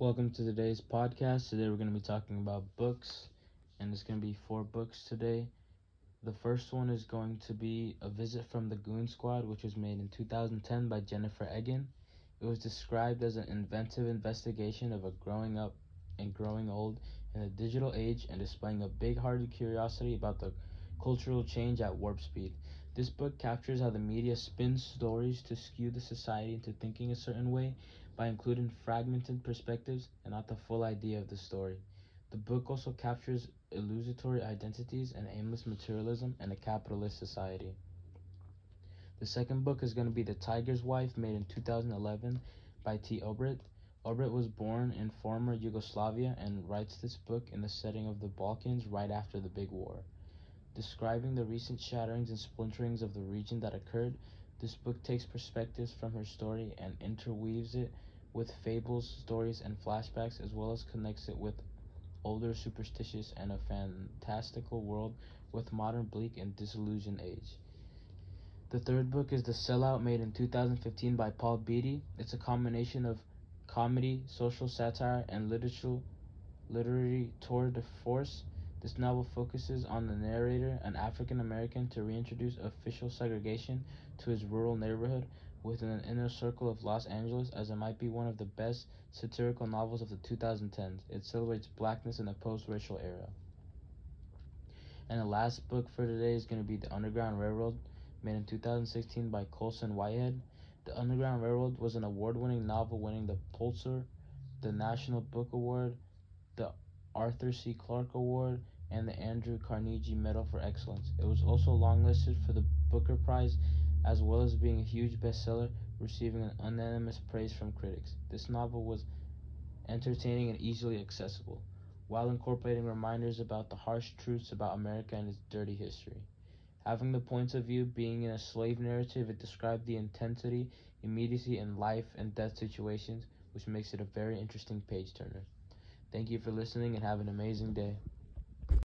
Welcome to today's podcast. Today we're going to be talking about books, and it's going to be four books today. The first one is going to be A Visit from the Goon Squad, which was made in 2010 by Jennifer Egan. It was described as an inventive investigation of a growing up and growing old in the digital age and displaying a big hearted curiosity about the cultural change at warp speed. This book captures how the media spins stories to skew the society into thinking a certain way by including fragmented perspectives and not the full idea of the story. The book also captures illusory identities and aimless materialism in a capitalist society. The second book is going to be The Tiger's Wife, made in 2011 by Téa Obreht. Obreht was born in former Yugoslavia and writes this book in the setting of the Balkans right after the Big War. Describing the recent shatterings and splinterings of the region that occurred, this book takes perspectives from her story and interweaves it with fables, stories, and flashbacks, as well as connects it with older superstitious and a fantastical world with modern bleak and disillusioned age. The third book is The Sellout, made in 2015 by Paul Beatty. It's a combination of comedy, social satire, and literature, literary tour de force. This novel focuses on the narrator, an African American, to reintroduce official segregation to his rural neighborhood within an inner circle of Los Angeles, as it might be one of the best satirical novels of the 2010s. It celebrates blackness in a post racial era. And the last book for today is going to be The Underground Railroad, made in 2016 by Colson Whitehead. The Underground Railroad was an award winning novel winning the Pulitzer, the National Book Award, the Arthur C. Clarke Award, and the Andrew Carnegie Medal for Excellence. It was also longlisted for the Booker Prize, as well as being a huge bestseller, receiving an unanimous praise from critics. This novel was entertaining and easily accessible, while incorporating reminders about the harsh truths about America and its dirty history. Having the points of view being in a slave narrative, it described the intensity, immediacy, and life and death situations, which makes it a very interesting page turner. Thank you for listening and have an amazing day.